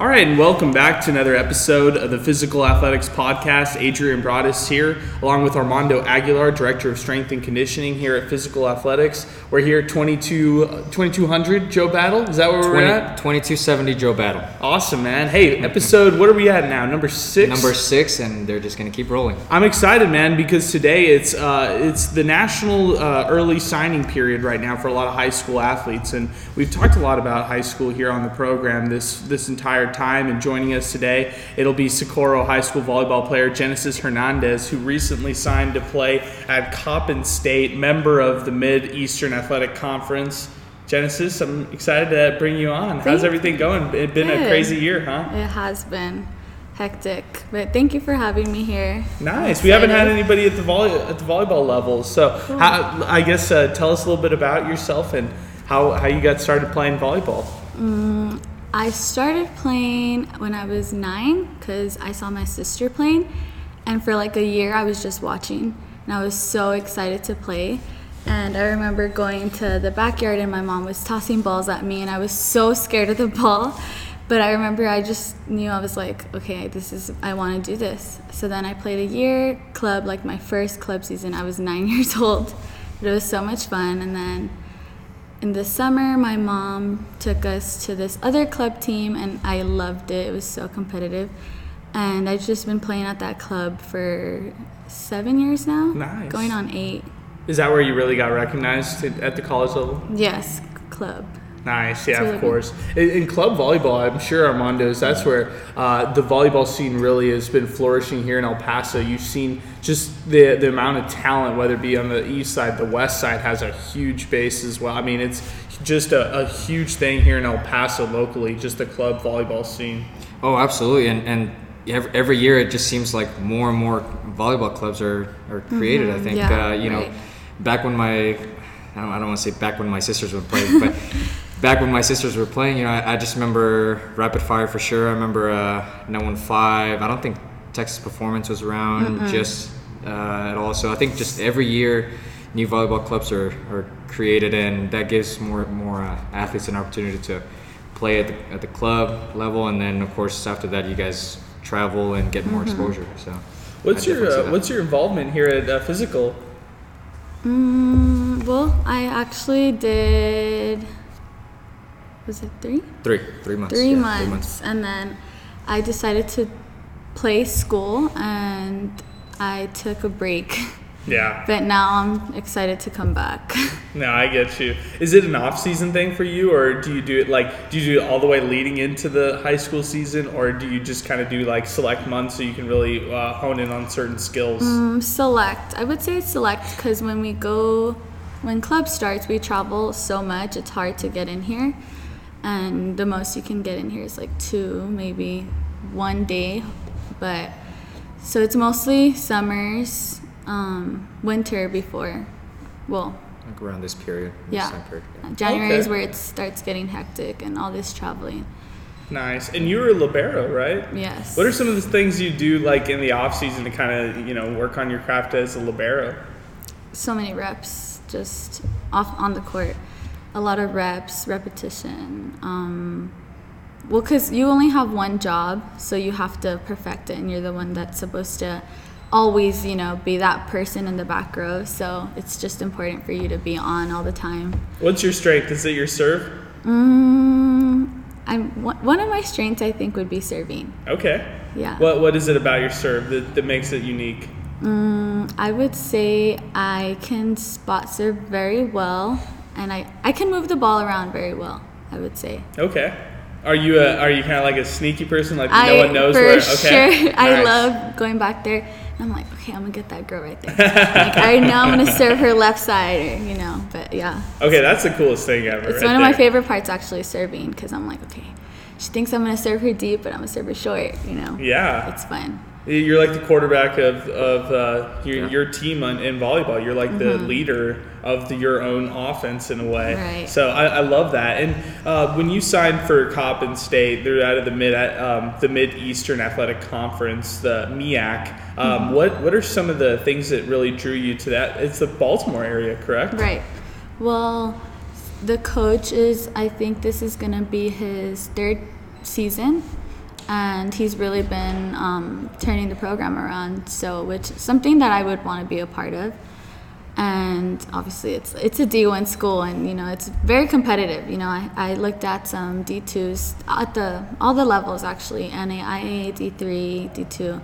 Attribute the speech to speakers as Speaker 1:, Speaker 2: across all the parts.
Speaker 1: All right, and welcome back to another episode of the Physical Athletics Podcast. Adrian Broadus here, along with Armando Aguilar, Director of Strength and Conditioning here at Physical Athletics. We're here 22, 2200 Joe Battle. Is that where
Speaker 2: 20,
Speaker 1: we're at?
Speaker 2: 2270 Joe Battle.
Speaker 1: Awesome, man. Hey, episode, what are we at now? Number six?
Speaker 2: Number six, and they're just going to keep rolling.
Speaker 1: I'm excited, man, because today it's uh, it's the national uh, early signing period right now for a lot of high school athletes, and we've talked a lot about high school here on the program this this entire time. And joining us today, it'll be Socorro High School volleyball player Genesis Hernandez, who recently signed to play at Coppin State, member of the Mid Eastern Athletic Conference. Genesis, I'm excited to bring you on. How's everything going? It's been a crazy year, huh?
Speaker 3: It has been hectic, but thank you for having me here.
Speaker 1: Nice. We haven't had anybody at the volley at the volleyball level, so how, I guess uh, tell us a little bit about yourself and how, how you got started playing volleyball.
Speaker 3: I started playing when I was nine because I saw my sister playing, and for like a year I was just watching, and I was so excited to play. And I remember going to the backyard and my mom was tossing balls at me, and I was so scared of the ball. But I remember I just knew I was like, okay, this is, I want to do this. So then I played a year club, like my first club season. I was nine years old. But it was so much fun. And then in the summer, my mom took us to this other club team, and I loved it. It was so competitive. And I've just been playing at that club for seven years now.
Speaker 1: Nice.
Speaker 3: Going on eight.
Speaker 1: Is that where you really got recognized at at the college level?
Speaker 3: Yes, club.
Speaker 1: Nice, yeah,
Speaker 3: really
Speaker 1: of course. In, in club volleyball, I'm sure Armando's. That's where uh, the volleyball scene really has been flourishing here in El Paso. You've seen just the the amount of talent, whether it be on the east side, the west side has a huge base as well. I mean, it's just a, a huge thing here in El Paso locally, just the club volleyball scene.
Speaker 2: Oh, absolutely. And, and every, every year it just seems like more and more volleyball clubs are, are created. I think,
Speaker 3: yeah,
Speaker 2: uh, you know, back when my, I don't, I don't want to say back when my sisters were playing, but back when my sisters were playing, you know, I, I just remember Rapid Fire for sure. I remember uh, 915. I don't think Texas Performance was around just uh, at all. So I think just every year, new volleyball clubs are, are created, and that gives more more uh, athletes an opportunity to play at the, at the club level, and then of course after that, you guys travel and get more exposure. So
Speaker 1: What's
Speaker 2: I
Speaker 1: your uh, what's your involvement here at uh, Physical?
Speaker 3: Mm, well, I actually did. Was it three?
Speaker 2: three three months?
Speaker 3: three,
Speaker 2: yeah,
Speaker 3: months, and then I decided to play school, and I took a break.
Speaker 1: Yeah,
Speaker 3: But now I'm excited to come back.
Speaker 1: no, I get you. Is it an off-season thing for you, or do you do it like do you do it all the way leading into the high school season, or do you just kind of do like select months so you can really uh, hone in on certain skills?
Speaker 3: Um, select. I would say select because when we go, when club starts, we travel so much. It's hard to get in here, and the most you can get in here is like two, maybe one day. But so it's mostly summers, um, winter before. Well,
Speaker 2: Like around this period.
Speaker 3: yeah,
Speaker 2: period, yeah.
Speaker 3: January is where it starts getting hectic and all this traveling.
Speaker 1: Nice. And you were a libero, right?
Speaker 3: Yes.
Speaker 1: What are some of the things you do like in the off season to kind of you know work on your craft as a libero?
Speaker 3: so many reps just off on the court a lot of reps repetition um, well because you only have one job so you have to perfect it and you're the one that's supposed to always you know be that person in the back row so it's just important for you to be on all the time
Speaker 1: What's your strength? Is it your serve?
Speaker 3: mm, I'm, one of my strengths i think would be serving
Speaker 1: Okay.
Speaker 3: yeah
Speaker 1: What what is it about your serve that, that makes it unique?
Speaker 3: Mm, I would say I can spot serve very well, and I, I can move the ball around very well. I would say.
Speaker 1: Okay. Are you a, are you kind of like a sneaky person? Like
Speaker 3: I
Speaker 1: no one knows
Speaker 3: for
Speaker 1: where? Okay.
Speaker 3: sure. I
Speaker 1: Nice.
Speaker 3: love going back there. And I'm like, okay, I'm gonna get that girl right there. like I know I'm gonna serve her left side, or you know. But yeah,
Speaker 1: Okay, that's the coolest thing ever.
Speaker 3: it's
Speaker 1: right
Speaker 3: one of my favorite parts actually serving because I'm like, okay, she thinks I'm gonna serve her deep, but I'm gonna serve her short. You know.
Speaker 1: Yeah.
Speaker 3: It's fun.
Speaker 1: You're like the quarterback of, of uh, your,
Speaker 2: Yeah.
Speaker 1: your team on, in volleyball. You're like the leader of the, your own offense in a way.
Speaker 3: Mm-hmm. Right.
Speaker 1: So I, I love that. And uh, when you signed for Coppin State, they're out of the mid um, the Mid Eastern Athletic Conference, the MEAC. Um,
Speaker 3: Mm-hmm.
Speaker 1: What what are some of the things that really drew you to that? It's the Baltimore area, correct?
Speaker 3: Right. Well, the coach is, I think this is going to be his third season. And he's really been um, turning the program around. So, which something that I would want to be a part of. And obviously, it's it's a D1 school, and you know it's very competitive. You know, I, I looked at some D2s at the all the levels actually, NAIA, D3, D2,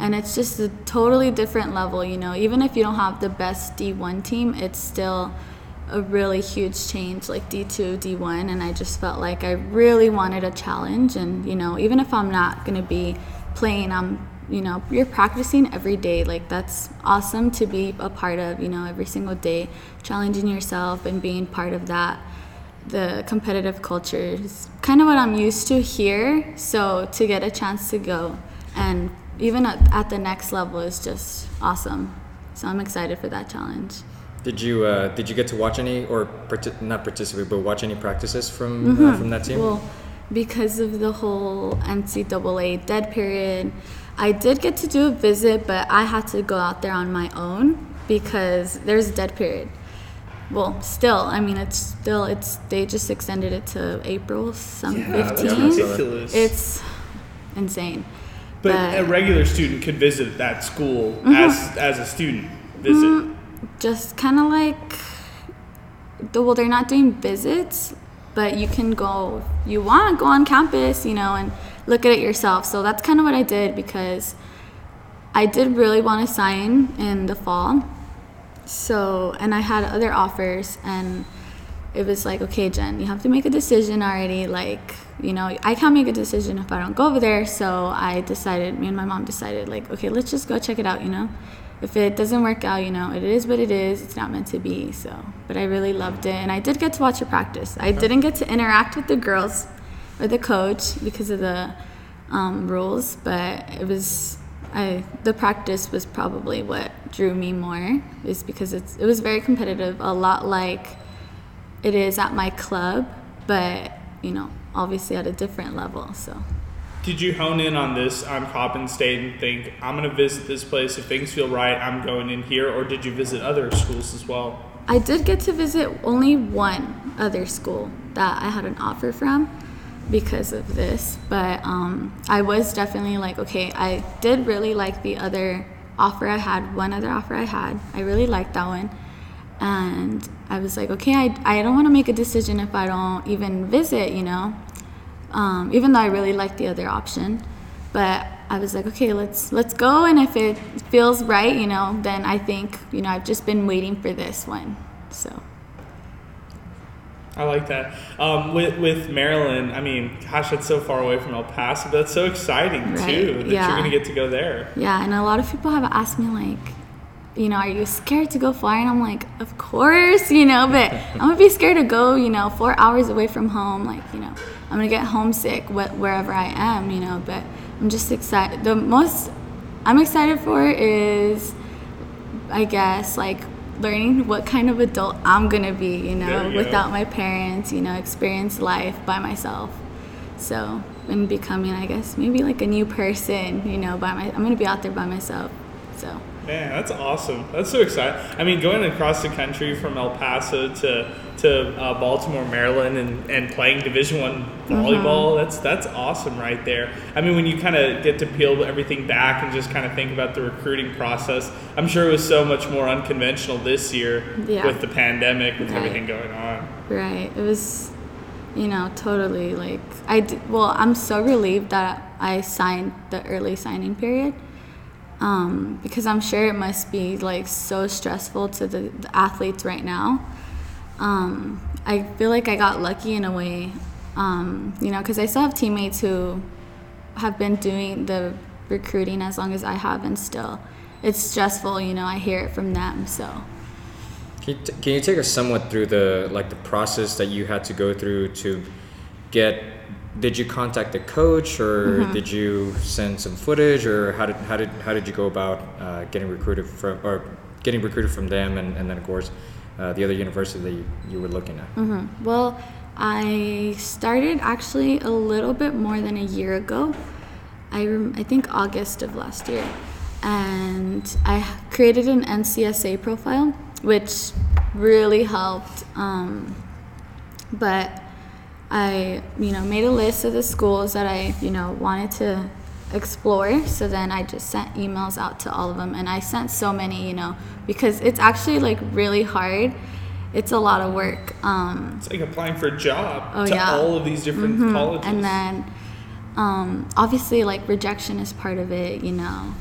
Speaker 3: and it's just a totally different level. You know, even if you don't have the best D1 team, it's still a really huge change like D2, D1 and I just felt like I really wanted a challenge. And you know even if I'm not going to be playing I'm you know you're practicing every day. Like that's awesome to be a part of you know every single day challenging yourself and being part of that. The competitive culture is kind of what I'm used to here. So to get a chance to go and even at, at the next level is just awesome. So I'm excited for that challenge.
Speaker 2: Did you uh, did you get to watch any or parti- not participate but watch any practices from uh, from that team?
Speaker 3: Well, because of the whole NCAA dead period, I did get to do a visit, but I had to go out there on my own because there's a dead period. Well, still, I mean, it's still it's they just extended it to April some
Speaker 1: Yeah, that's ridiculous.
Speaker 3: It's insane.
Speaker 1: but
Speaker 3: but-
Speaker 1: a regular student could visit that school
Speaker 3: Mm-hmm.
Speaker 1: as as a student visit.
Speaker 3: Just kind of like well they're not doing visits but you can go you want go on campus you know and look at it yourself. So that's kind of what i did because i did really want to sign in the fall. So and i had other offers and it was like okay jen you have to make a decision already. Like you know i can't make a decision if i don't go over there. So i decided me and my mom decided like okay let's just go check it out you know if it doesn't work out you know it is what it is. It's not meant to be so. But i really loved it and i did get to watch a practice. I didn't get to interact with the girls or the coach because of the um, rules but it was I the practice was probably what drew me more is because it's it was very competitive a lot like it is at my club but you know obviously at a different level so
Speaker 1: Did you hone in on this on Coppin State and think I'm going to visit this place if things feel right? I'm going in here, or did you visit other schools as well?
Speaker 3: I did get to visit only one other school that I had an offer from because of this, but um, I was definitely like, okay, I did really like the other offer I had, one other offer I had. I really liked that one. And I was like, okay, I, I don't want to make a decision if I don't even visit, you know, um, even though I really liked the other option. But I was like, okay, let's let's go, and if it feels right, you know, then I think, you know, I've just been waiting for this one. So
Speaker 1: I like that. Um, with with Maryland, I mean, gosh, it's so far away from El Paso. But that's so exciting
Speaker 3: Right,
Speaker 1: too that
Speaker 3: yeah.
Speaker 1: you're going to get to go there.
Speaker 3: yeah, and a lot of people have asked me like, you know, are you scared to go fly? And I'm like, of course, you know, but I'm gonna be scared to go, you know, four hours away from home. Like, you know, I'm gonna get homesick wh- wherever I am, you know. But I'm just excited. The most I'm excited for is, I guess, like learning what kind of adult I'm gonna be, you know,
Speaker 1: you go.
Speaker 3: without my parents, you know, experience life by myself. So, and becoming, I guess, maybe like a new person, you know, by my, I'm gonna be out there by myself. So,
Speaker 1: Man, that's awesome. That's so exciting. I mean, going across the country from El Paso to to uh, Baltimore, Maryland, and, and playing Division One volleyball. That's that's awesome right there. I mean, when you kind of get to peel everything back and just kind of think about the recruiting process, I'm sure it was so much more unconventional this year
Speaker 3: Yeah.
Speaker 1: with the pandemic, with
Speaker 3: Right.
Speaker 1: everything going on.
Speaker 3: right, it was, you know, totally like, I, d- well, I'm so relieved that I signed the early signing period. Um, because I'm sure it must be like so stressful to the, the athletes right now. Um, I feel like I got lucky in a way, um, you know, because I still have teammates who have been doing the recruiting as long as I have, and still, it's stressful. You know, I hear it from them. So,
Speaker 2: Can you, t- can you take us somewhat through the like the process that you had to go through to get? Did you contact the coach, or
Speaker 3: Mm-hmm.
Speaker 2: did you send some footage, or how did how did how did you go about uh, getting recruited from or getting recruited from them, and, and then of course uh, the other university that you, you were looking at?
Speaker 3: mhm. well, I started actually a little bit more than a year ago. I rem- I think August of last year, and I created an NCSA profile, which really helped. Um, but I, you know, made a list of the schools that I, you know, wanted to explore. So then I just sent emails out to all of them, and I sent so many, you know, because it's actually like really hard. It's a lot of work. Um,
Speaker 1: It's like applying for a job
Speaker 3: Oh,
Speaker 1: to
Speaker 3: yeah. Mm-hmm.
Speaker 1: all of these different colleges.
Speaker 3: and then um, obviously like rejection is part of it you know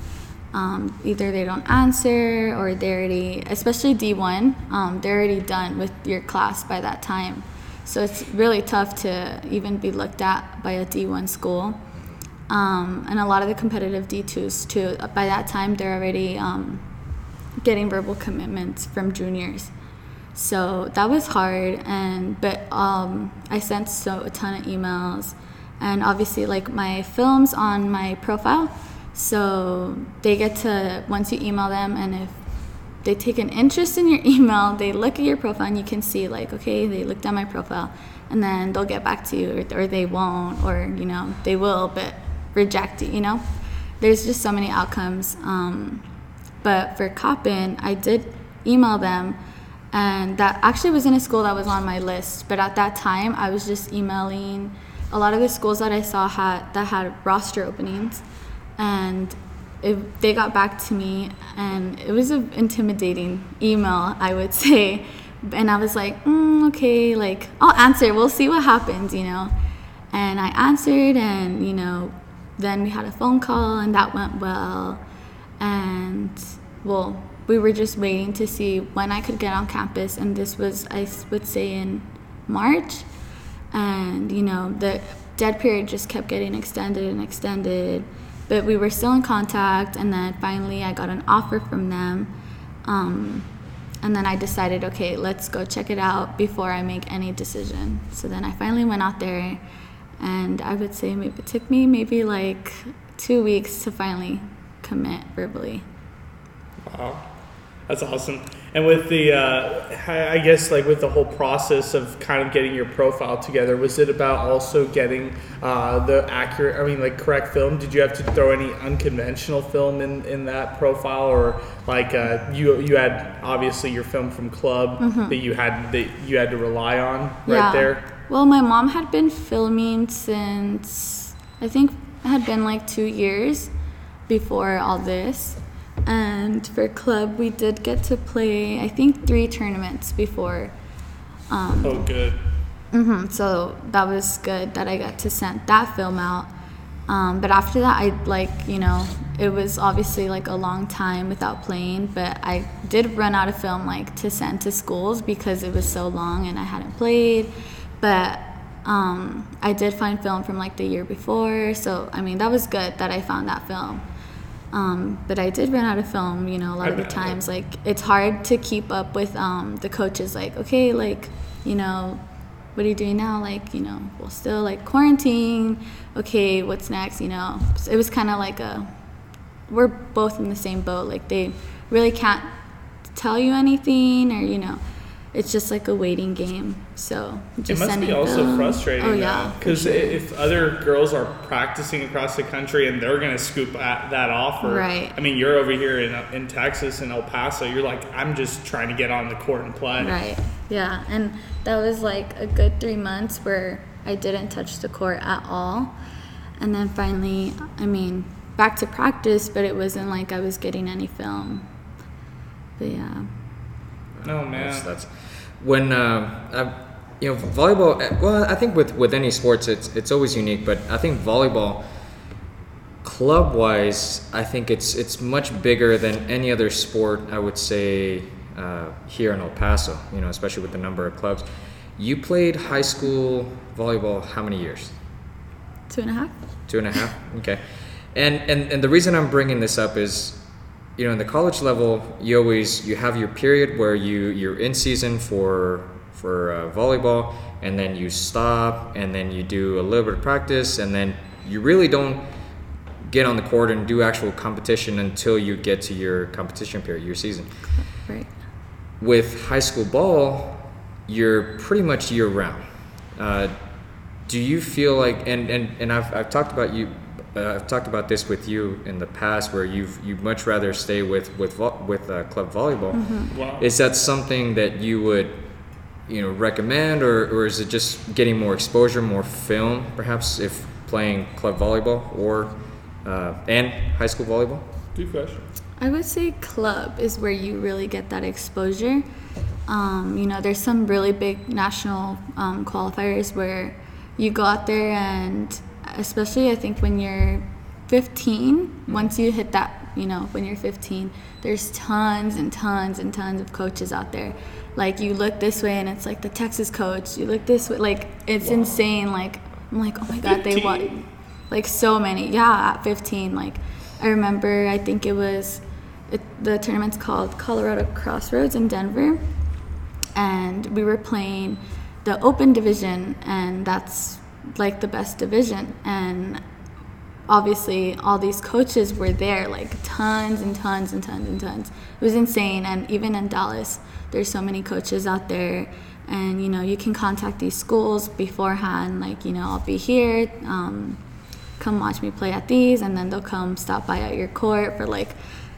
Speaker 3: um, either they don't answer or they're already especially d1 um, they're already done with your class by that time so it's really tough to even be looked at by a d1 school. Um, and a lot of the competitive d2s too. By that time they're already um, getting verbal commitments from juniors. So that was hard and but um, i sent so a ton of emails and obviously like my films on my profile. So they get to once you email them and if they take an interest in your email they look at your profile and you can see like okay they looked at my profile and then they'll get back to you or, or they won't or you know they will but reject it, you know there's just so many outcomes um, but for Coppin, I did email them, and that actually was in a school that was on my list. But at that time, I was just emailing a lot of the schools that I saw had that had roster openings, and it, they got back to me, and it was an intimidating email, I would say. And I was like, mm, okay, like I'll answer. We'll see what happens, you know. And I answered, and you know, then we had a phone call, and that went well and well we were just waiting to see when i could get on campus and this was I would say in march and you know the dead period just kept getting extended and extended but we were still in contact and then finally i got an offer from them um, and then i decided okay let's go check it out before i make any decision. So then i finally went out there and i would say maybe it took me maybe like two weeks to finally commit verbally.
Speaker 1: Wow, that's awesome. And with the, uh, I guess like with the whole process of kind of getting your profile together, was it about also getting uh, the accurate, I mean, like correct film? Did you have to throw any unconventional film in, in that profile, or like uh, you you had obviously your film from club that you had that you had to rely on right there?
Speaker 3: Well, my mom had been filming since I think it had been like two years before all this. And for club, we did get to play, I think, three tournaments before. Um,
Speaker 1: Oh, good.
Speaker 3: hmm so that was good that I got to send that film out. Um, but after that, I like, you know, it was obviously like a long time without playing, but I did run out of film like to send to schools because it was so long and I hadn't played. But um, I did find film from like the year before, so I mean, that was good that I found that film. Um, but I did run out of film, you know, a lot of the times. Like, it's hard to keep up with um, the coaches, like, okay, like, you know, what are you doing now? Like, you know, well, still like quarantine. Okay, what's next? You know, so it was kind of like a, we're both in the same boat. Like, they really can't tell you anything, or, you know, it's just like a waiting game. So, just
Speaker 1: It must
Speaker 3: sending
Speaker 1: be also
Speaker 3: film.
Speaker 1: frustrating
Speaker 3: Oh, yeah.
Speaker 1: because
Speaker 3: sure.
Speaker 1: if other girls are practicing across the country and they're gonna scoop at that offer,
Speaker 3: Right.
Speaker 1: I mean, you're over here in in Texas in El Paso. You're like, I'm just trying to get on the court and play.
Speaker 3: Right. Yeah. And that was like a good three months where I didn't touch the court at all. And then finally, I mean, back to practice, but it wasn't like I was getting any film. But yeah.
Speaker 1: No man.
Speaker 2: That's, that's when uh, you know volleyball. uh, Well, I think with with any sports, it's it's always unique. But I think volleyball, club wise, I think it's it's much bigger than any other sport. I would say uh, here in El Paso. You know, especially with the number of clubs. You played high school volleyball how many years?
Speaker 3: Two and a half?
Speaker 2: Two and a half. Okay. And and and the reason I'm bringing this up is, you know, in the college level, you always you have your period where you you're in season for for uh, volleyball, and then you stop, and then you do a little bit of practice, and then you really don't get on the court and do actual competition until you get to your competition period, your season.
Speaker 3: Right.
Speaker 2: With high school ball, you're pretty much year round. Uh, do you feel like and and, and I've, I've talked about you uh, I've talked about this with you in the past where you've you much rather stay with with vo- with uh, club volleyball
Speaker 1: Wow.
Speaker 2: is that something that you would you know recommend, or, or is it just getting more exposure, more film, perhaps if playing club volleyball or uh, and high school volleyball?
Speaker 1: Good question.
Speaker 3: I would say club is where you really get that exposure. Um, you know, there's some really big national um, qualifiers where you go out there and especially I think when you're 15, once you hit that, you know, when you're 15, there's tons and tons and tons of coaches out there. Like you look this way and it's like the Texas coach. You look this way, like it's insane. Like I'm like, oh my god, they what?
Speaker 1: 15?
Speaker 3: Like so many. Yeah, at 15. Like I remember, I think it was it, the tournament's called Colorado Crossroads in Denver, and we were playing the Open Division, and that's like the best division. And obviously, all these coaches were there, like tons and tons and tons and tons. It was insane. And even in Dallas, there's so many coaches out there. And you know, you can contact these schools beforehand, like, you know, I'll be here. Um, come watch me play at these and then they'll come stop by at your court for like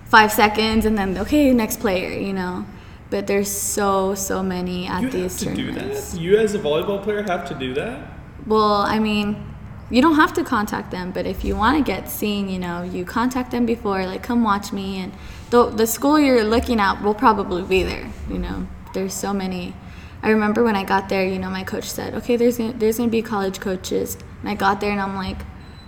Speaker 3: five seconds and then okay next player you know but there's so so many at
Speaker 1: You
Speaker 3: these
Speaker 1: have to do
Speaker 3: tournaments
Speaker 1: that. You as a volleyball player have to do that.
Speaker 3: Well i mean you don't have to contact them but if you want to get seen you know you contact them before like come watch me. And the, the school you're looking at will probably be there you know. There's so many. I remember when i got there you know my coach said okay there's gonna, there's gonna be college coaches. And i got there and i'm like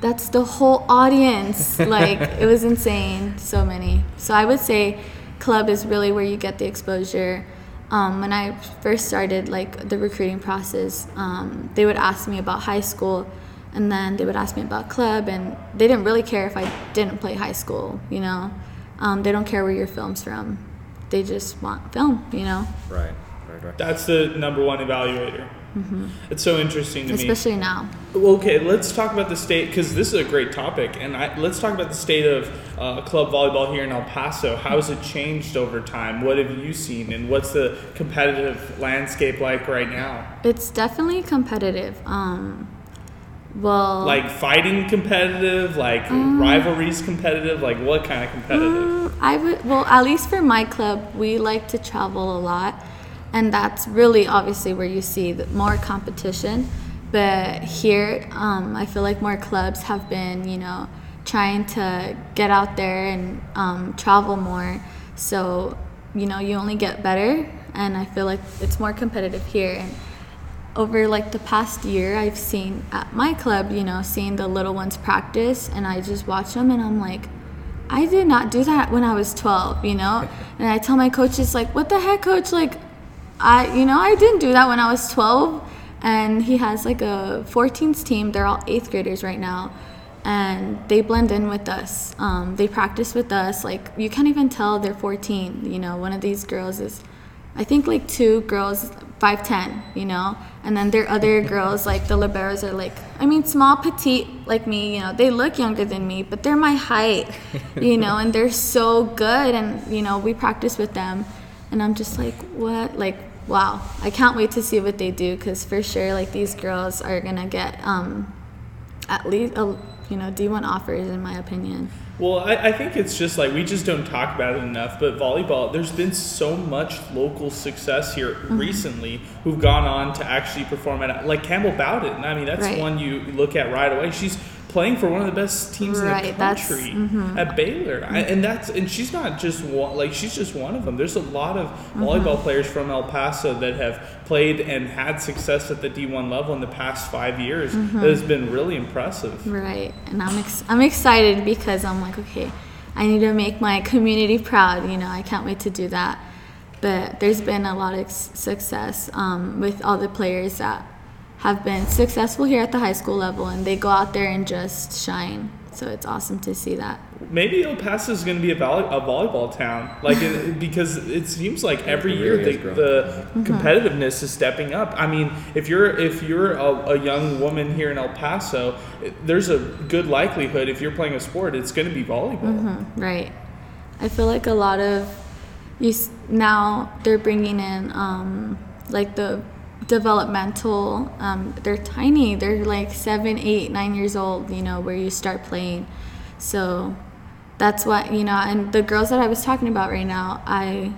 Speaker 3: that's the whole audience. Like it was insane. So many. So i would say club is really where you get the exposure um, when i first started like the recruiting process um, they would ask me about high school and then they would ask me about club and they didn't really care if i didn't play high school you know um, they don't care where your film's from they just want film you know
Speaker 2: Right, right, right.
Speaker 1: That's the number one evaluator. It's so interesting to me.
Speaker 3: Mm-hmm. especially now
Speaker 1: Okay, let's talk about the state because this is a great topic, and I, let's talk about the state of uh, club volleyball here in El Paso. How has it changed over time? What have you seen, and what's the competitive landscape like right now?
Speaker 3: it's definitely competitive um, well
Speaker 1: Like fighting competitive, like rivalries competitive, like what kind of competitive?
Speaker 3: Mm, I would well at least for my club we like to travel a lot and that's really obviously where you see the more competition. But here um, I feel like more clubs have been you know trying to get out there and um, travel more. So you know you only get better. And I feel like it's more competitive here. And over like the past year i've seen at my club you know seeing the little ones practice. And i just watch them and i'm like i did not do that when i was 12 you know? And i tell my coaches like what the heck coach? Like i you know i didn't do that when i was 12 and he has like a 14s team. They're all eighth graders right now and they blend in with us. Um, they practice with us. Like you can't even tell they're 14 you know. One of these girls is I think like two girls, five ten, you know, and then there are other girls like the liberos are like, I mean, small, petite like me, you know. They look younger than me, but they're my height, you know, and they're so good, and you know, we practice with them, and I'm just like, what, like, wow, I can't wait to see what they do, cause for sure, like these girls are gonna get um, at least, a, you know, D1 offers in my opinion.
Speaker 1: Well, I, I think it's just like we just don't talk about it enough. But volleyball, there's been so much local success here
Speaker 3: Mm-hmm.
Speaker 1: recently who've gone on to actually perform at like Campbell Bowden. I mean, that's
Speaker 3: Right.
Speaker 1: one you look at right away. She's playing for one of the best teams in the
Speaker 3: Right, that's- mm-hmm.
Speaker 1: country at Baylor, I, and that's and she's not just one like she's just one of them. There's a lot of
Speaker 3: Mm-hmm.
Speaker 1: volleyball players from El Paso that have played and had success at the D1 level in the past five years.
Speaker 3: Mm-hmm.
Speaker 1: That has been really impressive.
Speaker 3: Right, and I'm ex- I'm excited because I'm like, okay, I need to make my community proud. You know, I can't wait to do that. But there's been a lot of success um, with all the players that have been successful here at the high school level, and they go out there and just shine. So it's awesome to see that.
Speaker 1: Maybe El Paso is going to be a, volley- a volleyball town, like it, because it seems like every year
Speaker 2: really
Speaker 1: the, the
Speaker 3: Mm-hmm.
Speaker 1: competitiveness is stepping up. I mean, if you're if you're a, a young woman here in El Paso, there's a good likelihood if you're playing a sport, it's going to be volleyball.
Speaker 3: Mm-hmm. Right. I feel like a lot of you s- now they're bringing in um, like the developmental. Um, they're tiny. They're like seven, eight, nine years old. You know where you start playing. So that's what you know. And the girls that I was talking about right now, I,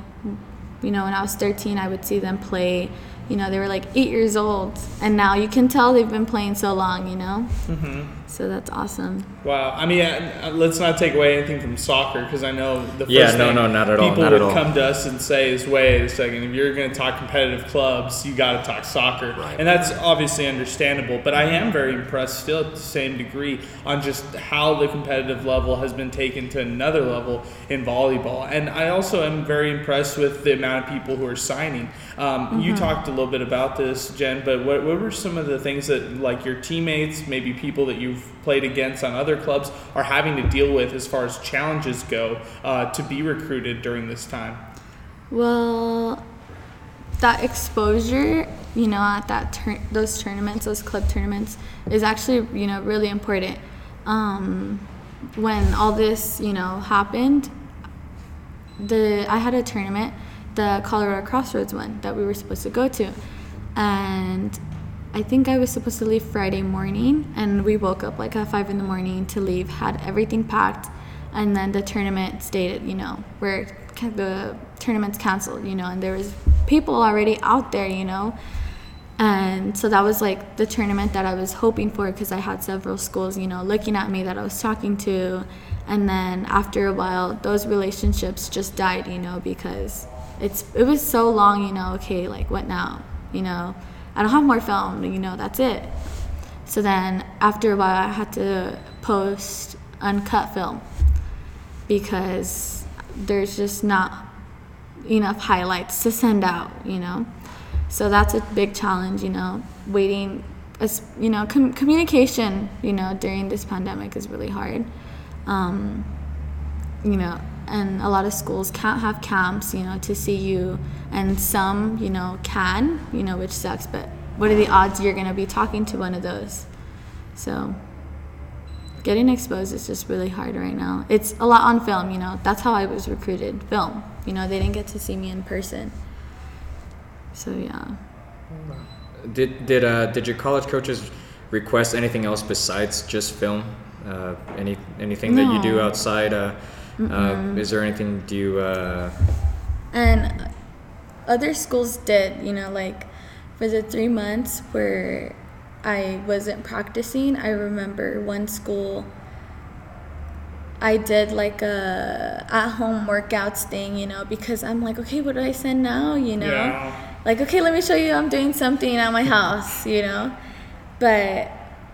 Speaker 3: you know, when I was 13, I would see them play. you know, they were like eight years old, and now you can tell they've been playing so long, you know.
Speaker 1: Mm-hmm.
Speaker 3: So that's awesome.
Speaker 1: Wow. I mean, uh, let's not take away anything from soccer because I know the first
Speaker 2: Yeah, no,
Speaker 1: thing
Speaker 2: no, not at all,
Speaker 1: people
Speaker 2: not
Speaker 1: would
Speaker 2: all.
Speaker 1: come to us and say is, wait a second, if you're going to talk competitive clubs, you got to talk soccer.
Speaker 2: Right.
Speaker 1: And that's obviously understandable. But I am very impressed still at the same degree on just how the competitive level has been taken to another level in volleyball. And I also am very impressed with the amount of people who are signing. Um, You talked a little bit about this, Jen, but what, what were some of the things that, like your teammates, maybe people that you've played against on other clubs, are having to deal with as far as challenges go uh, to be recruited during this time?
Speaker 3: Well, that exposure, you know, at that tur- those tournaments, those club tournaments, is actually you know really important. Um, when all this you know happened, the I had a tournament, the Colorado Crossroads one that we were supposed to go to, and I think I was supposed to leave Friday morning, and we woke up like at five in the morning to leave, had everything packed, and then the tournament stated, you know, where the tournament's canceled, you know, and there was people already out there, you know, and so that was like the tournament that I was hoping for because I had several schools, you know, looking at me that I was talking to, and then after a while, those relationships just died, you know, because it's it was so long, you know. Okay, like what now, you know. I don't have more film, you know, that's it. So then after a while, I had to post uncut film because there's just not enough highlights to send out, you know. So that's a big challenge, you know, waiting, as you know, com- communication, you know, during this pandemic is really hard. Um, you know, and a lot of schools can't have camps, you know, to see you, and some, you know, can, you know, which sucks. But what are the odds you're gonna be talking to one of those? So, getting exposed is just really hard right now. It's a lot on film, you know. That's how I was recruited, film. You know, they didn't get to see me in person. So yeah.
Speaker 2: Did did uh, did your college coaches request anything else besides just film? Uh, any anything that you do outside? Uh, uh, is there anything? Do you? Uh,
Speaker 3: And other schools did, you know, like for the three months where I wasn't practicing, I remember one school I did like a at home workouts thing, you know, because I'm like, okay, what do I send now, you know?
Speaker 1: Yeah.
Speaker 3: Like, okay, let me show you I'm doing something at my house, you know? But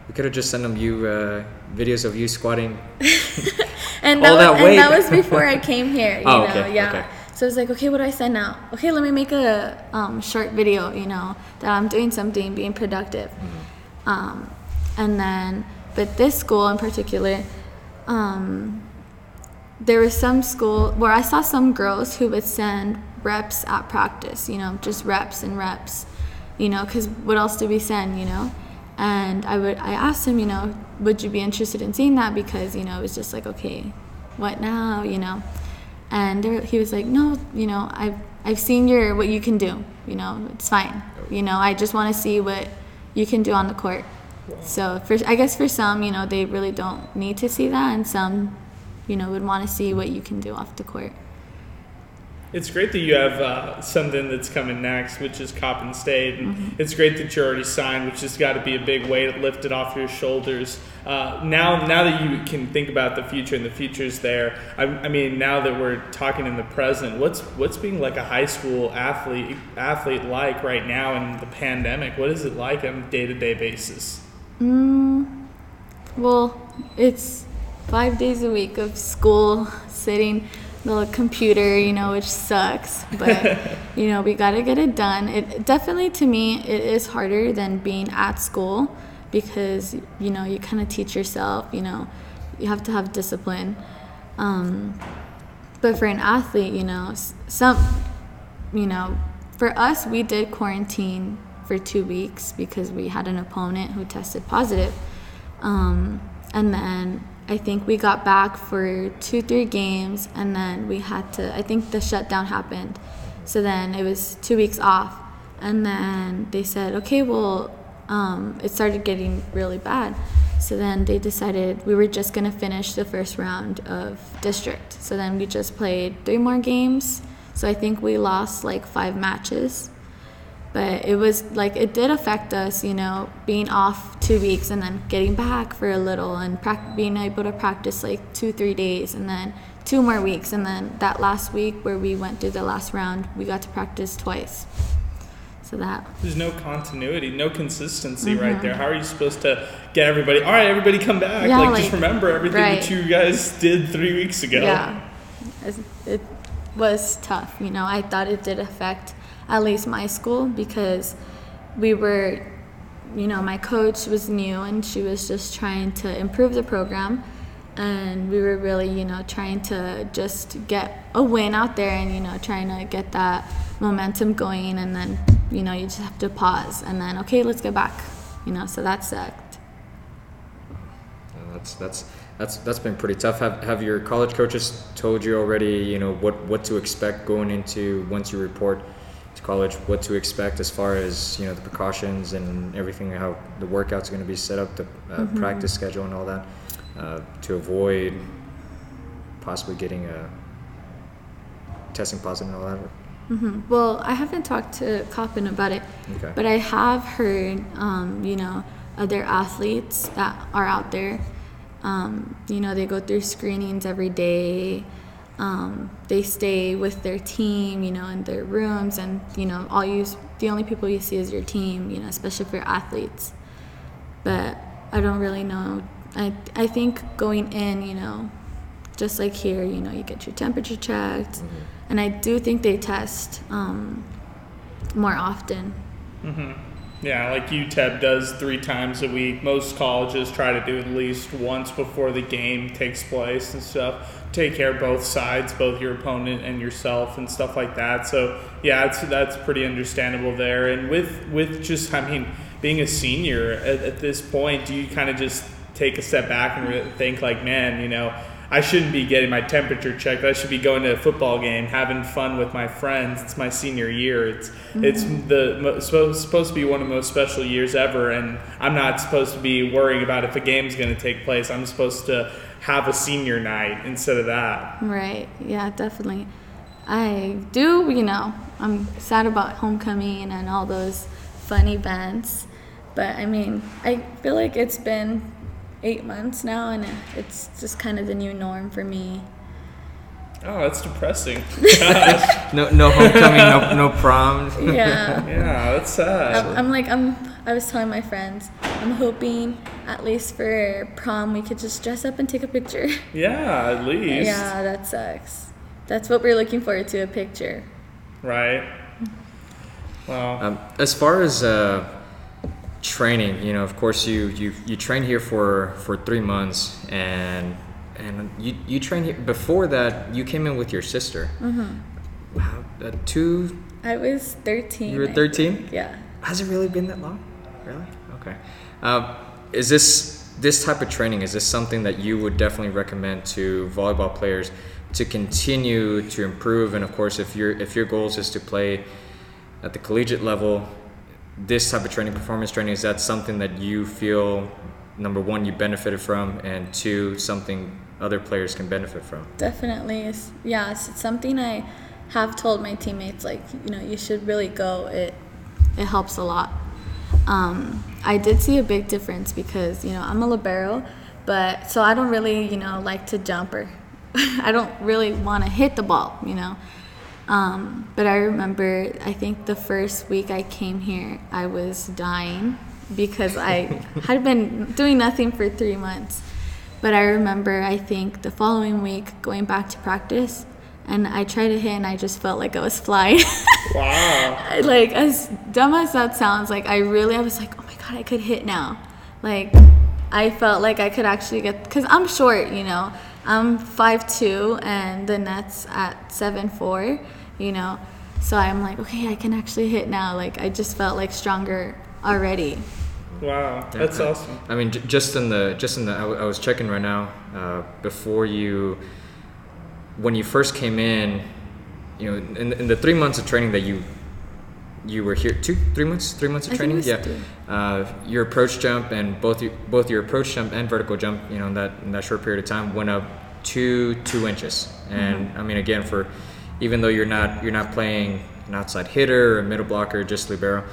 Speaker 2: we could have just sent them you uh, videos of you squatting.
Speaker 3: and
Speaker 2: All
Speaker 3: that,
Speaker 2: that
Speaker 3: was, and that was before I came here. You
Speaker 2: Oh,
Speaker 3: know,
Speaker 2: okay,
Speaker 3: yeah.
Speaker 2: okay.
Speaker 3: So I was like, okay, what do I send now? Okay, let me make a um, short video. You know, that I'm doing something, being productive.
Speaker 2: Mm-hmm.
Speaker 3: Um, and then, but this school in particular, um, there was some school where I saw some girls who would send reps at practice. You know, just reps and reps. You know, because what else do we send? You know. And I would, I asked him, you know, would you be interested in seeing that? Because you know, it was just like, okay, what now? You know, and there, he was like, no, you know, I've I've seen your what you can do. You know, it's fine. You know, I just want to see what you can do on the court. So for I guess for some, you know, they really don't need to see that, and some, you know, would want to see what you can do off the court.
Speaker 1: It's great that you have uh, something that's coming next, which is Coppin State. And It's great that you're already signed, which has got to be a big weight lifted off your shoulders. Uh, now, now that you can think about the future and the future's there, I, I mean, now that we're talking in the present, what's what's being like a high school athlete athlete like right now in the pandemic? What is it like on a day to day basis?
Speaker 3: Well, it's five days a week of school, sitting the computer, you know, which sucks. But you know, we gotta get it done. It definitely, to me, it is harder than being at school because you know you kind of teach yourself. You know, you have to have discipline. Um, but for an athlete, you know, some, you know, for us, we did quarantine for two weeks because we had an opponent who tested positive. Um, and then I think we got back for two, three games, and then we had to, I think the shutdown happened. So then it was two weeks off. And then they said, okay, well, um, it started getting really bad. So then they decided we were just going to finish the first round of district. So then we just played three more games. So I think we lost like five matches. But it was like it did affect us, you know, being off two weeks and then getting back for a little and prac- being able to practice like two, three days and then two more weeks. And then that last week where we went through the last round, we got to practice twice. So that
Speaker 1: There's no continuity, no consistency right mm-hmm. there. How are you supposed to get everybody? All right, everybody, come back.
Speaker 3: Yeah,
Speaker 1: like,
Speaker 3: like-
Speaker 1: just remember everything that you guys did three weeks ago.
Speaker 3: Yeah, it was tough. You know, I thought it did affect at least my school because we were, you know, my coach was new and she was just trying to improve the program. And we were really, you know, trying to just get a win out there and, you know, trying to get that momentum going. And then, you know, you just have to pause and then, okay, let's get back. You know, so that sucked.
Speaker 2: That's that's that's that's been pretty tough. Have have your college coaches told you already? You know what what to expect going into once you report college. What to expect as far as you know the precautions and everything. How the workouts are going to be set up, the uh, practice schedule, and all that uh, to avoid possibly getting a testing positive and all that.
Speaker 3: hmm Well, I haven't talked to Coppin about it,
Speaker 2: Okay.
Speaker 3: but I have heard, um, you know, other athletes that are out there. Um, you know, they go through screenings every day. Um, they stay with their team, you know, in their rooms, and you know, all you the only people you see is your team, you know, especially for athletes. But I don't really know. I I think going in, you know, just like here, you know, you get your temperature checked, and I do think they test um, more often.
Speaker 1: Yeah, like UTEP does three times a week. Most colleges try to do at least once before the game takes place and stuff. Take care of both sides, both your opponent and yourself, and stuff like that. So yeah, that's that's pretty understandable there. And with with just, I mean, being a senior at, at this point, do you kind of just take a step back and think like, man, you know, I shouldn't be getting my temperature checked. I should be going to a football game, having fun with my friends. It's my senior year. It's it's mm-hmm. the supposed supposed to be one of the most special years ever, and I'm not supposed to be worrying about if a game's going to take place. I'm supposed to have a senior night instead of that.
Speaker 3: Right. Yeah, definitely. I do, you know, I'm sad about homecoming and all those fun events. But I mean, I feel like it's been eight months now and it's just kind of the new norm for me.
Speaker 1: Oh, that's depressing.
Speaker 2: No no homecoming, no no prom.
Speaker 3: Yeah.
Speaker 1: yeah, that's sad.
Speaker 3: I'm, I'm like, I'm, I was telling my friends, I'm hoping at least for prom we could just dress up and take a picture.
Speaker 1: Yeah, at least.
Speaker 3: yeah, that sucks. That's what we're looking forward to a picture.
Speaker 1: Right. Well,
Speaker 2: Um, as far as uh, training, you know, of course, you, you you train here for for three months, and and you you train here. Before that, you came in with your sister. Mm-hmm. Wow, uh, two.
Speaker 3: I was 13.
Speaker 2: You were 13?
Speaker 3: Yeah.
Speaker 2: Has it really been that long? Really? Okay. Um, is this this type of training? Is this something that you would definitely recommend to volleyball players to continue to improve? And of course, if your if your goals is to play at the collegiate level, this type of training, performance training, is that something that you feel number one you benefited from, and two something other players can benefit from?
Speaker 3: Definitely. It's, yeah, it's, it's something I have told my teammates, like, you know, you should really go. It, it helps a lot. Um, I did see a big difference because, you know, I'm a libero, but so I don't really, you know, like to jump or I don't really want to hit the ball, you know. Um, but I remember, I think the first week I came here, I was dying because I had been doing nothing for three months. But I remember, I think the following week going back to practice, and I tried to hit, and I just felt like I was flying.
Speaker 1: wow.
Speaker 3: Like as dumb as that sounds, like I really, I was like, oh my god, I could hit now. Like I felt like I could actually get, cause I'm short, you know. I'm 5'2", and the net's at 7'4", you know. So I'm like, okay, I can actually hit now. Like I just felt like stronger already.
Speaker 1: Wow. That's
Speaker 2: Yeah, I-
Speaker 1: awesome.
Speaker 2: I mean, j- just in the just in the I, w- I was checking right now uh, before you when you first came in, you know, in, in the three months of training that you you were here two three months three months of
Speaker 3: I think
Speaker 2: training
Speaker 3: it was
Speaker 2: yeah uh, your approach jump and both your, both your approach jump and vertical jump you know in that in that short period of time went up two two inches and
Speaker 3: Mm-hmm.
Speaker 2: I mean again for even though you're not you're not playing an outside hitter or a middle blocker, just libero.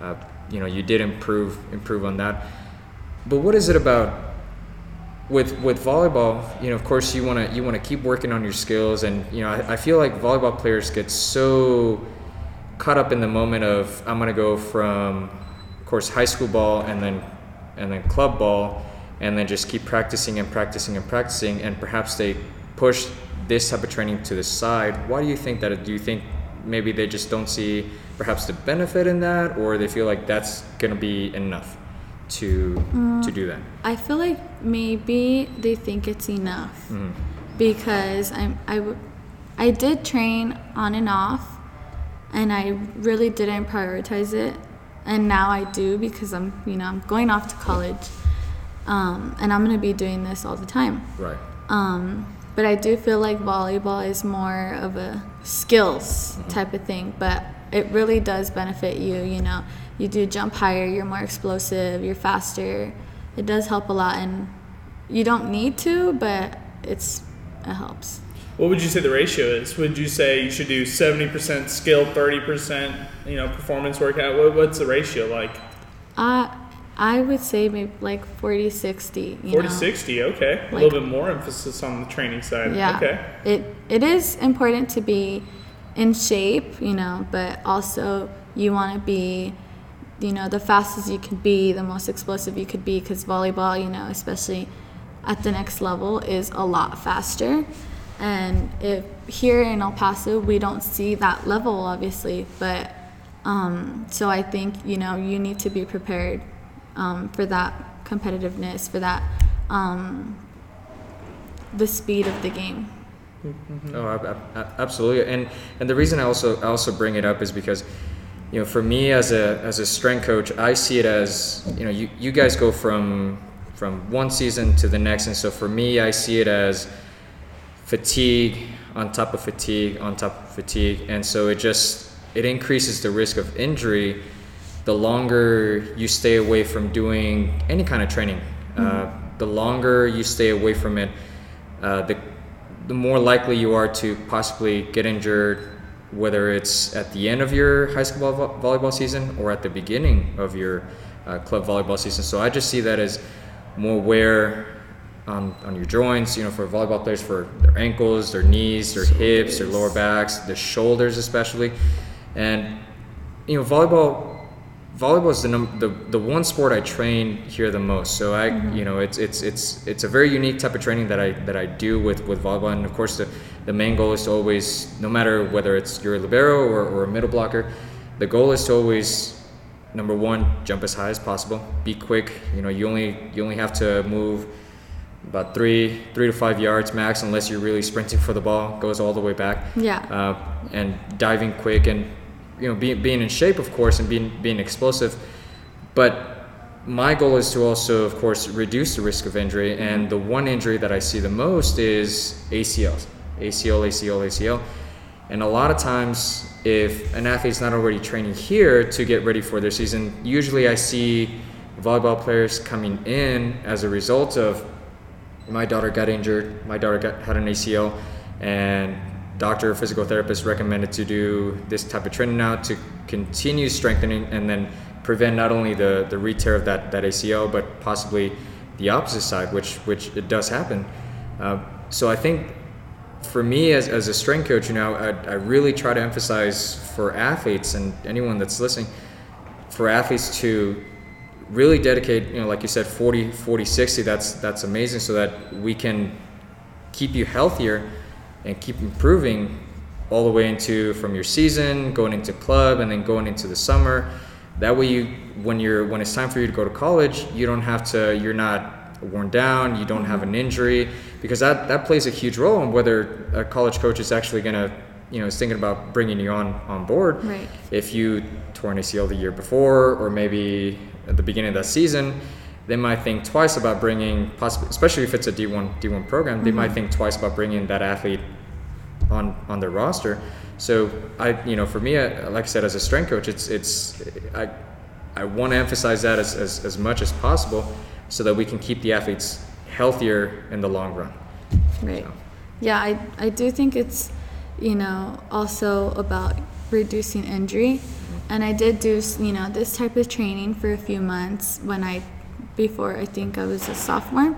Speaker 2: Uh, you know, you did improve improve on that. But what is it about with with volleyball? You know, of course, you want to you want to keep working on your skills, and you know, I, I feel like volleyball players get so caught up in the moment of I'm gonna go from, of course, high school ball and then and then club ball, and then just keep practicing and practicing and practicing, and perhaps they push this type of training to the side. Why do you think that? Do you think maybe they just don't see perhaps the benefit in that, or they feel like that's gonna be enough to to do that?
Speaker 3: I feel like maybe they think it's enough
Speaker 2: Mhm.
Speaker 3: because I'm I, w- I did train on and off and I really didn't prioritize it and now I do because I'm you know I'm going off to college um, and I'm gonna be doing this all the time
Speaker 2: Right.
Speaker 3: um, but I do feel like volleyball is more of a skills type of thing. But it really does benefit you. You know, you do jump higher, you're more explosive, you're faster. It does help a lot, and you don't need to, but it's it helps.
Speaker 1: What would you say the ratio is? Would you say you should do 70% skill, 30%, you know, performance workout? What, what's the ratio like?
Speaker 3: Uh, I would say maybe like 40, 60. You
Speaker 1: 40,
Speaker 3: know?
Speaker 1: 60, okay. a little bit more emphasis on the training side.
Speaker 3: Yeah.
Speaker 1: Okay.
Speaker 3: It it is important to be in shape, you know, but also you want to be, you know, the fastest you could be, the most explosive you could be, because volleyball, you know, especially at the next level, is a lot faster. And if here in El Paso, we don't see that level, obviously, but um, so I think you know you need to be prepared um, for that competitiveness, for that um, the speed of the game.
Speaker 2: Oh, ab- ab- ab- absolutely. And and the reason I also I also bring it up is because, you know, for me as a as a strength coach, I see it as you know you you guys go from from one season to the next, and so for me, I see it as fatigue on top of fatigue on top of fatigue, and so it just it increases the risk of injury the longer you stay away from doing any kind of training. Uh, the longer you stay away from it, uh, the the more likely you are to possibly get injured, whether it's at the end of your high school vo- volleyball season or at the beginning of your uh, club volleyball season. So I just see that as more wear on, on your joints, you know, for volleyball players, for their ankles, their knees, their hips, their lower backs, their shoulders, especially. And, you know, volleyball volleyball is the, num- the the one sport I train here the most. So I, you know, it's it's it's it's a very unique type of training that I that I do with with volleyball. And of course, the the main goal is to always, no matter whether it's you're a libero or, or a middle blocker, the goal is to always number one jump as high as possible, be quick. You know, you only you only have to move about three three to five yards max, unless you're really sprinting for the ball, goes all the way back
Speaker 3: Yeah.
Speaker 2: uh, and diving quick and you know being, being in shape of course and being being explosive but my goal is to also of course reduce the risk of injury and the one injury that i see the most is acls acl acl acl and a lot of times if an athlete's not already training here to get ready for their season usually i see volleyball players coming in as a result of my daughter got injured. My daughter got, had an ACL, and doctor or physical therapist recommended to do this type of training now to continue strengthening and then prevent not only the, the re-tear of that, that ACL, but possibly the opposite side, which which it does happen. Uh, so I think for me as, as a strength coach, you know, I, I really try to emphasize for athletes and anyone that's listening, for athletes to really dedicate you know like you said 40 40 60 that's that's amazing so that we can keep you healthier and keep improving all the way into from your season going into club and then going into the summer. That way you when you're when it's time for you to go to college you don't have to you're not worn down you don't have an injury because that that plays a huge role in whether a college coach is actually going to you know is thinking about bringing you on on board.
Speaker 3: Right.
Speaker 2: if you tore an ACL the year before, or maybe at the beginning of that season, they might think twice about bringing, possibly, especially if it's a D1 D1 program, they mm-hmm. might think twice about bringing that athlete on on their roster. So I, you know, for me, I, like I said, as a strength coach, it's it's I I want to emphasize that as, as as much as possible, so that we can keep the athletes healthier in the long run.
Speaker 3: Right. Yeah, I, I do think it's, you know, also about reducing injury. And I did do, you know, this type of training for a few months when I, before I think I was a sophomore.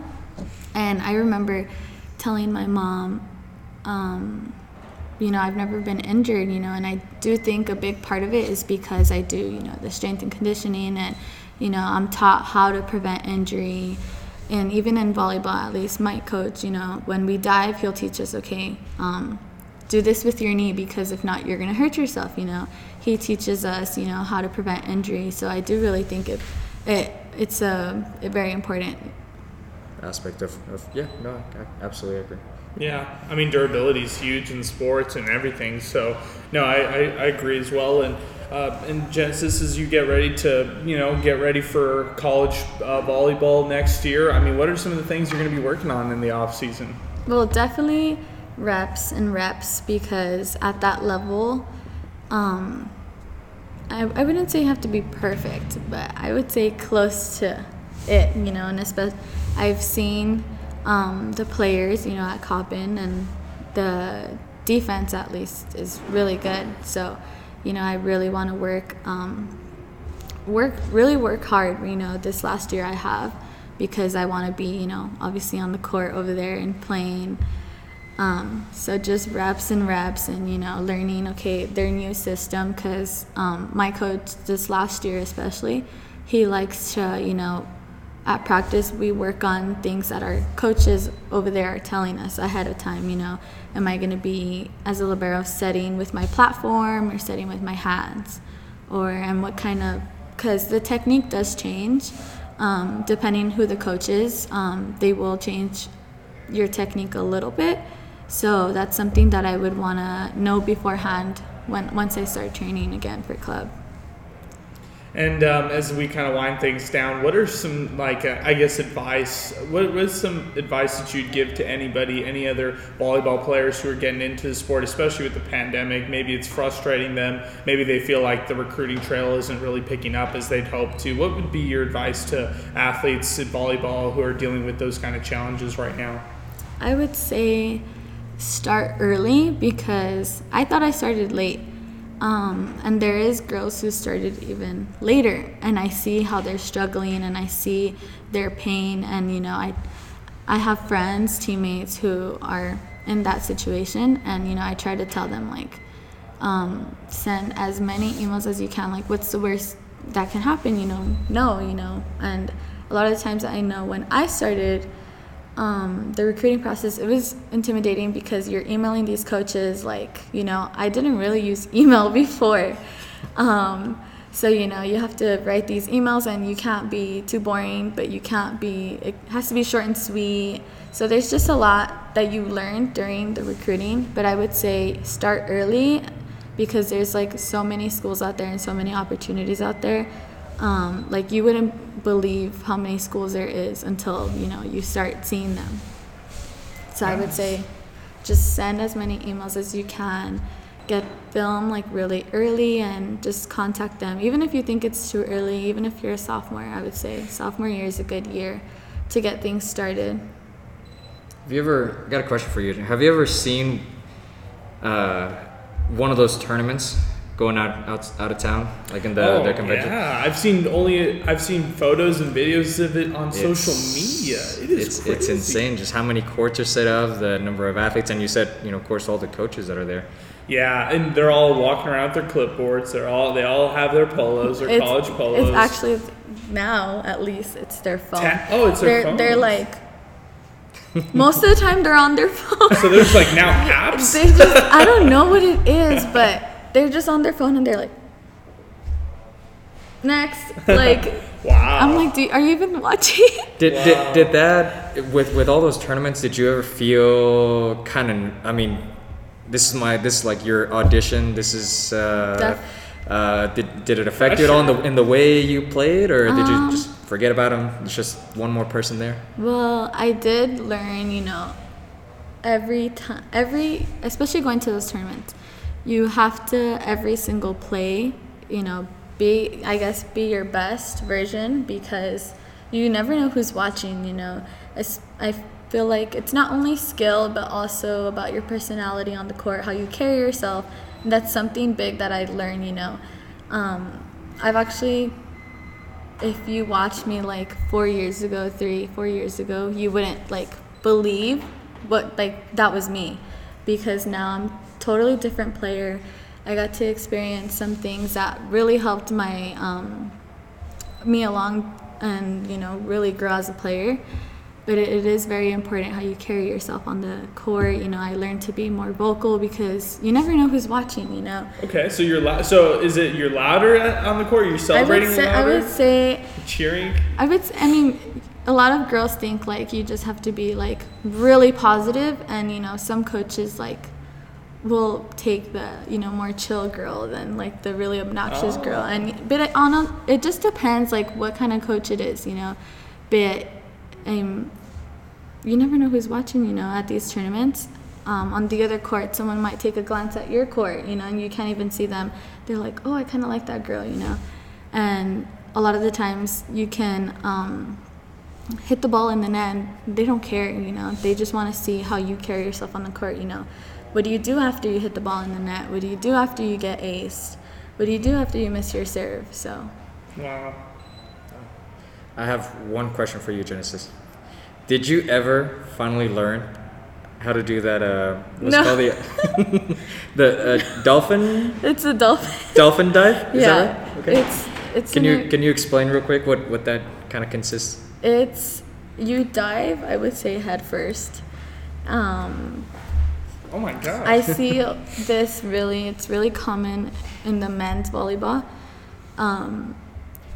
Speaker 3: And I remember telling my mom, um, you know, I've never been injured, you know, and I do think a big part of it is because I do, you know, the strength and conditioning and, you know, I'm taught how to prevent injury. And even in volleyball, at least my coach, you know, when we dive, he'll teach us, okay, um, do this with your knee because if not, you're going to hurt yourself, you know. He teaches us, you know, how to prevent injury. So I do really think it, it it's a, a very important
Speaker 2: Aspect of, of yeah, no, I absolutely agree.
Speaker 1: Yeah, I mean durability is huge in sports and everything. So no, I, I, I agree as well. And uh, and Genesis, as you get ready to you know get ready for college uh, volleyball next year, I mean, what are some of the things you're going to be working on in the off season?
Speaker 3: Well, definitely reps and reps because at that level, um, I, I wouldn't say you have to be perfect, but I would say close to it, you know, and especially I've seen um, the players, you know, at Coppin and the defense at least is really good. So, you know, I really want to work, um, work, really work hard, you know, this last year I have because I want to be, you know, obviously on the court over there and playing. Um, so just reps and reps and, you know, learning, okay, their new system because um, my coach this last year especially, he likes to, you know, at practice we work on things that our coaches over there are telling us ahead of time, you know, am I going to be as a libero setting with my platform or setting with my hands? Or and what kind of because the technique does change um, depending who the coach is um, they will change your technique a little bit. So that's something that i would want to know beforehand when once i start training again for club
Speaker 1: And um, as we kind of wind things down, what are some like uh, I guess advice? What was some advice that you'd give to anybody, any other volleyball players who are getting into the sport, especially with the pandemic? Maybe it's frustrating them. Maybe they feel like the recruiting trail isn't really picking up as they'd hope to. What would be your advice to athletes in volleyball who are dealing with those kind of challenges right now?
Speaker 3: I would say start early because I thought I started late. Um, and there is girls who started even later and I see how they're struggling and I see their pain and you know I I have friends, teammates who are in that situation and you know I try to tell them like um, send as many emails as you can like what's the worst that can happen you know? No you know? And a lot of times I know when I started um, the recruiting process it was intimidating because you're emailing these coaches like you know i didn't really use email before. Um, so you know you have to write these emails and you can't be too boring but you can't be it has to be short and sweet. So there's just a lot that you learn during the recruiting but i would say start early because there's like so many schools out there and so many opportunities out there um, like you wouldn't believe how many schools there is until you know you start seeing them. So i would say just send as many emails as you can get film like really early and just contact them. Even if you think it's too early even if you're a sophomore i would say sophomore year is a good year to get things started.
Speaker 2: Have you ever got a question for you? Have you ever seen uh, one of those tournaments going out out, out of town, like in the oh, their convention?
Speaker 1: Oh, yeah, I've seen only I've seen photos and videos of it on
Speaker 2: It's-
Speaker 1: social media. It is
Speaker 2: it's
Speaker 1: crazy.
Speaker 2: it's insane just how many courts are set up, the number of athletes, and you said you know of course all the coaches that are there.
Speaker 1: Yeah, and they're all walking around with their clipboards. They're all they all have their polos, their
Speaker 3: it's,
Speaker 1: college polos.
Speaker 3: it's actually now at least it's their phone
Speaker 1: Ta- oh, it's their
Speaker 3: they're, they're like most of the time they're on their phone
Speaker 1: so there's like now apps.
Speaker 3: they just I don't know what it is, but they're just on their phone and they're like next. Like
Speaker 1: Wow.
Speaker 3: I'm like, Do, are you even watching?
Speaker 2: Did,
Speaker 1: Wow.
Speaker 2: did did that with with all those tournaments? Did you ever feel kind of? I mean, this is my this is like your audition. This is. Uh,
Speaker 3: Def-
Speaker 2: uh, did, did it affect you at all in the in the way you played, or did
Speaker 3: Um,
Speaker 2: you just forget about him? It's just one more person there.
Speaker 3: Well, I did learn, you know, every time, every, especially going to those tournaments, you have to every single play, you know, be, I guess, be your best version because you never know who's watching, you know. I, feel like it's not only skill but also about your personality on the court, how you carry yourself. And that's something big that I learned, you know. Um, I've actually, if you watched me like four years ago, three, four years ago, you wouldn't like believe what like that was me, because now I'm totally different player. I got to experience some things that really helped my um, me along and you know really grow as a player but it, it is very important how you carry yourself on the court you know i learned to be more vocal because you never know who's watching you know
Speaker 1: Okay, so you're lou- so is it you're louder at, on the court? You're
Speaker 3: I would,
Speaker 1: celebrating
Speaker 3: say, I would say
Speaker 1: cheering.
Speaker 3: i would s- i mean a lot of girls think like you just have to be like really positive and you know some coaches like will take the you know more chill girl than like the really obnoxious girl. And but it, on a, it just depends like what kind of coach it is you know. But um you never know who's watching you know at these tournaments. Um, on the other court someone might take a glance at your court you know and you can't even see them. They're like oh i kind of like that girl you know. And a lot of the times you can um, hit the ball in the net and they don't care you know. They just want to see how you carry yourself on the court you know what do you do after you hit the ball in the net what do you do after you get aced what do you do after you miss your serve so
Speaker 1: Wow.
Speaker 2: I have one question for you, Genesis. Did you ever finally learn how to do that? Uh, what's
Speaker 3: No.
Speaker 2: called the the uh, dolphin
Speaker 3: it's a dolphin
Speaker 2: dolphin dive? Is
Speaker 3: yeah
Speaker 2: that right? Okay.
Speaker 3: it's it's
Speaker 2: Can
Speaker 3: an-
Speaker 2: you can you explain real quick what what that kind of consists?
Speaker 3: it's you dive i would say head first um,
Speaker 1: Oh my god.
Speaker 3: I see this really, it's really common in the men's volleyball. Um,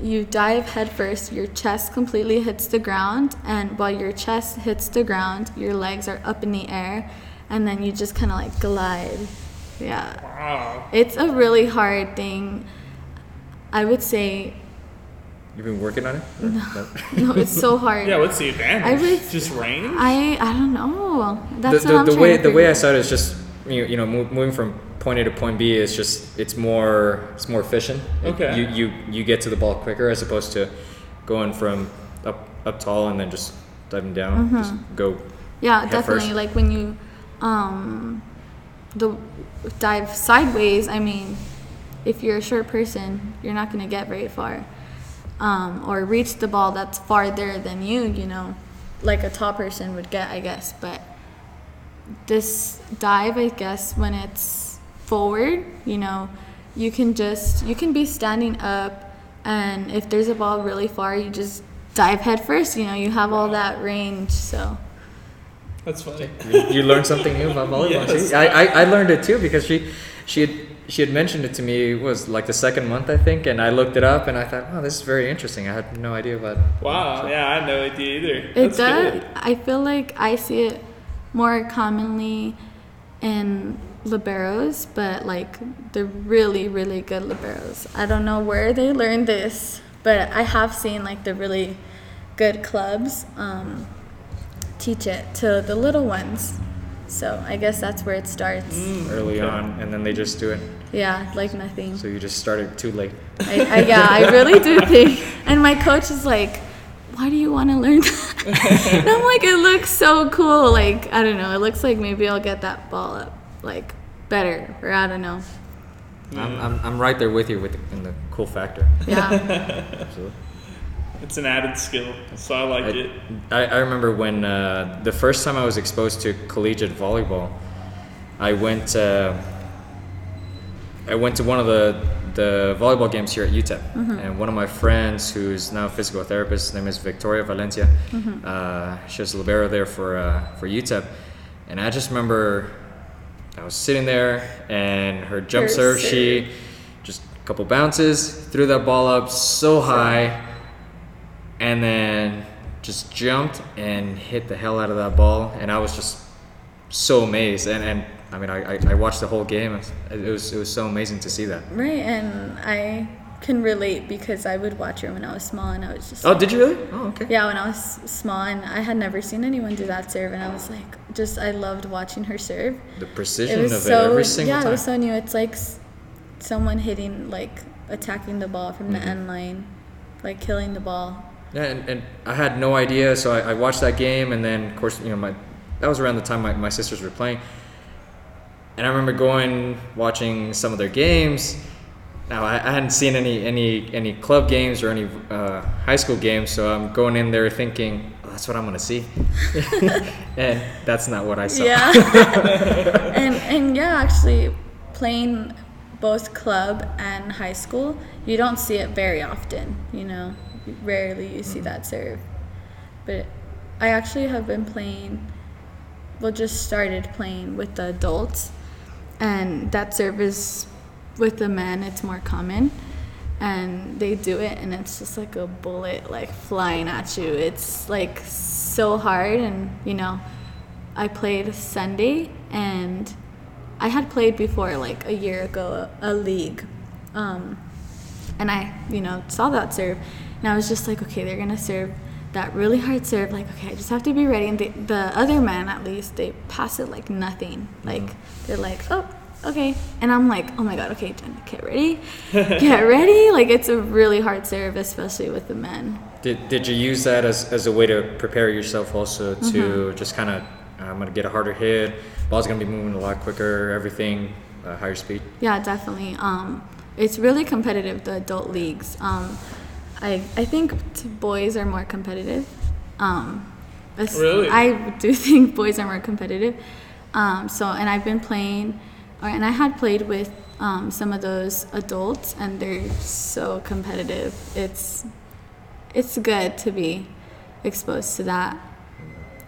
Speaker 3: you dive head first, your chest completely hits the ground, and while your chest hits the ground, your legs are up in the air, and then you just kind of like glide. Yeah.
Speaker 1: wow.
Speaker 3: It's a really hard thing. I would say,
Speaker 2: You've been working on it? Or- no.
Speaker 3: no, it's so hard.
Speaker 1: Yeah, what's the advantage?
Speaker 3: I would-
Speaker 1: Just rain.
Speaker 3: I, I don't know. That's
Speaker 2: the,
Speaker 3: what
Speaker 2: the,
Speaker 3: I'm
Speaker 2: the
Speaker 3: trying
Speaker 2: way
Speaker 3: to
Speaker 2: the way I
Speaker 3: out.
Speaker 2: saw it is just you, you know mo- moving from point A to point B is just it's more it's more efficient.
Speaker 1: Okay.
Speaker 2: You you you get to the ball quicker as opposed to going from up up tall and then just diving down. Just go.
Speaker 3: Yeah,
Speaker 2: head
Speaker 3: definitely.
Speaker 2: first.
Speaker 3: Like when you um the dive sideways, I mean, if you're a short person, you're not gonna get very far. Um, or reach the ball that's farther than you, you know, like a tall person would get, I guess. But this dive, I guess, when it's forward, you know, you can just you can be standing up and if there's a ball really far, you just dive head first, you know, you have all that range, so
Speaker 1: That's funny.
Speaker 2: You, you learned something new about volleyball.
Speaker 1: Yes.
Speaker 2: See? I, I, I learned it too because she she had she had mentioned it to me it was like the second month I think and I looked it up and I thought oh this is very interesting I had no idea about
Speaker 1: Wow. Yeah, I had no idea either.
Speaker 3: It
Speaker 1: That's
Speaker 3: does.
Speaker 1: good.
Speaker 3: I feel like I see it more commonly in liberos, but like the really, really good liberos. I don't know where they learned this, but I have seen like the really good clubs um, teach it to the little ones. So I guess that's where it starts. Mm.
Speaker 2: early
Speaker 1: Okay.
Speaker 2: on and then they just do it
Speaker 3: Yeah, like nothing.
Speaker 2: so you just started too late.
Speaker 3: I, I, yeah, I really do think. And my coach is like, "Why do you want to learn that?" and I'm like, "It looks so cool. Like I don't know. It looks like maybe I'll get that ball up like better, or I don't know.
Speaker 2: I'm, I'm, I'm right there with you with the, in the cool factor.
Speaker 3: Yeah,
Speaker 2: Absolutely.
Speaker 1: It's an added skill, so I like
Speaker 2: I,
Speaker 1: it.
Speaker 2: I, I remember when uh, the first time I was exposed to collegiate volleyball, I went uh, I went to one of the the volleyball games here at UTEP, and one of my friends, who's now a physical therapist, his name is Victoria Valencia. Uh, she was a libero there for uh, for UTEP, and I just remember I was sitting there, and her jump
Speaker 3: Her
Speaker 2: serve,
Speaker 3: serve.
Speaker 2: she just a couple bounces, threw that ball up so high, and then just jumped and hit the hell out of that ball, and I was just so amazed. And, and I mean, I, I, watched the whole game. It was it was so amazing to see that.
Speaker 3: right. And I can relate because I would watch her when I was small, and I was just
Speaker 2: Oh, did you really? Oh, okay.
Speaker 3: Yeah, when I was small, and I had never seen anyone do that serve, and I was like, just I loved watching her serve.
Speaker 2: The precision
Speaker 3: was
Speaker 2: of
Speaker 3: so
Speaker 2: it every single
Speaker 3: yeah,
Speaker 2: time.
Speaker 3: it was so new. It's like someone hitting like attacking the ball from
Speaker 2: Mm-hmm.
Speaker 3: the end line, like killing the ball.
Speaker 2: Yeah, and, and I had no idea, so I, I watched that game, and then of course, you know, my that was around the time my, my sisters were playing, and I remember going watching some of their games. Now I, I hadn't seen any any any club games or any uh, high school games, so I'm going in there thinking oh, that's what I'm gonna see, and that's not what I saw.
Speaker 3: Yeah. and and yeah, actually playing both club and high school, you don't see it very often, you know. Rarely you see that serve. But I actually have been playing well just started playing with the adults and that serve is with the men it's more common and they do it and it's just like a bullet like flying at you it's like so hard and you know i played sunday and i had played before like a year ago a, a league um, and i you know saw that serve and i was just like okay they're gonna serve that really hard serve. Like okay i just have to be ready. And the, the other men at least they pass it like nothing. Like they're like oh okay. And i'm like oh my god okay Jen, get ready. Get ready. Like it's a really hard serve especially with the men.
Speaker 2: Did, did you use that as, as a way to prepare yourself also to just kind of I'm gonna get a harder hit, ball's gonna be moving a lot quicker, everything uh, higher speed.
Speaker 3: Yeah, definitely. Um, it's really competitive, the adult leagues. Um, I, I think t- boys are more competitive. Um,
Speaker 1: Really?
Speaker 3: I do think boys are more competitive. Um, so, and I've been playing, or, and I had played with um, some of those adults, and they're so competitive. It's, it's good to be exposed to that.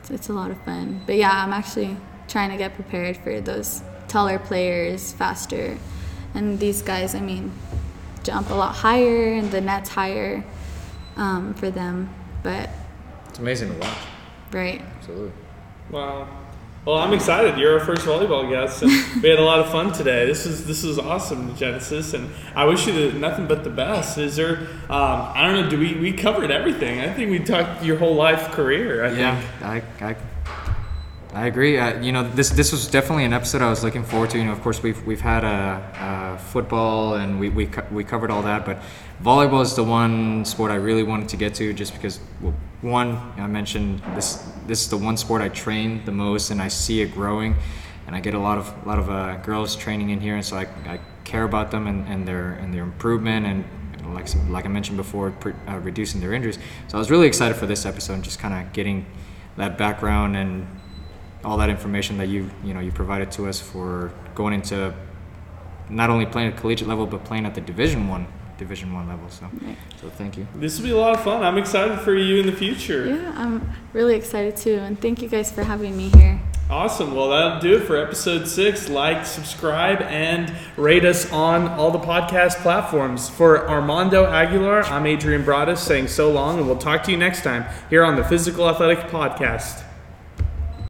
Speaker 3: It's, it's a lot of fun. But yeah, I'm actually trying to get prepared for those taller players, faster. And these guys, I mean, jump a lot higher and the net's higher um, for them. But,
Speaker 2: It's amazing to watch.
Speaker 3: right.
Speaker 2: Absolutely.
Speaker 1: Wow. Well, I'm excited. You're our first volleyball guest, and we had a lot of fun today. This is this is awesome, Genesis, and I wish you the, nothing but the best. Is there? Um, I don't know. Do we we covered everything? I think we talked your whole life career. I
Speaker 2: Yeah,
Speaker 1: think.
Speaker 2: I, I, I agree. Uh, you know, this this was definitely an episode I was looking forward to. You know, of course we've we've had a, football and we we co- we covered all that, but volleyball is the one sport I really wanted to get to, just because well, one I mentioned this this is the one sport I train the most and I see it growing, and I get a lot of a lot of uh, girls training in here, and so I, I care about them and, and their and their improvement and like like I mentioned before, pre- uh, reducing their injuries. So I was really excited for this episode, and just kind of getting that background and all that information that you you know you provided to us for going into not only playing at collegiate level but playing at the Division One Division One level. So so thank you.
Speaker 1: This will be a lot of fun. I'm excited for you in the future.
Speaker 3: Yeah, I'm really excited too. And thank you guys for having me here.
Speaker 1: Awesome. Well, that'll do it for episode six. Like, subscribe, and rate us on all the podcast platforms. For Armando Aguilar, I'm Adrian Broadus saying so long, and we'll talk to you next time here on the Physical Athletic Podcast.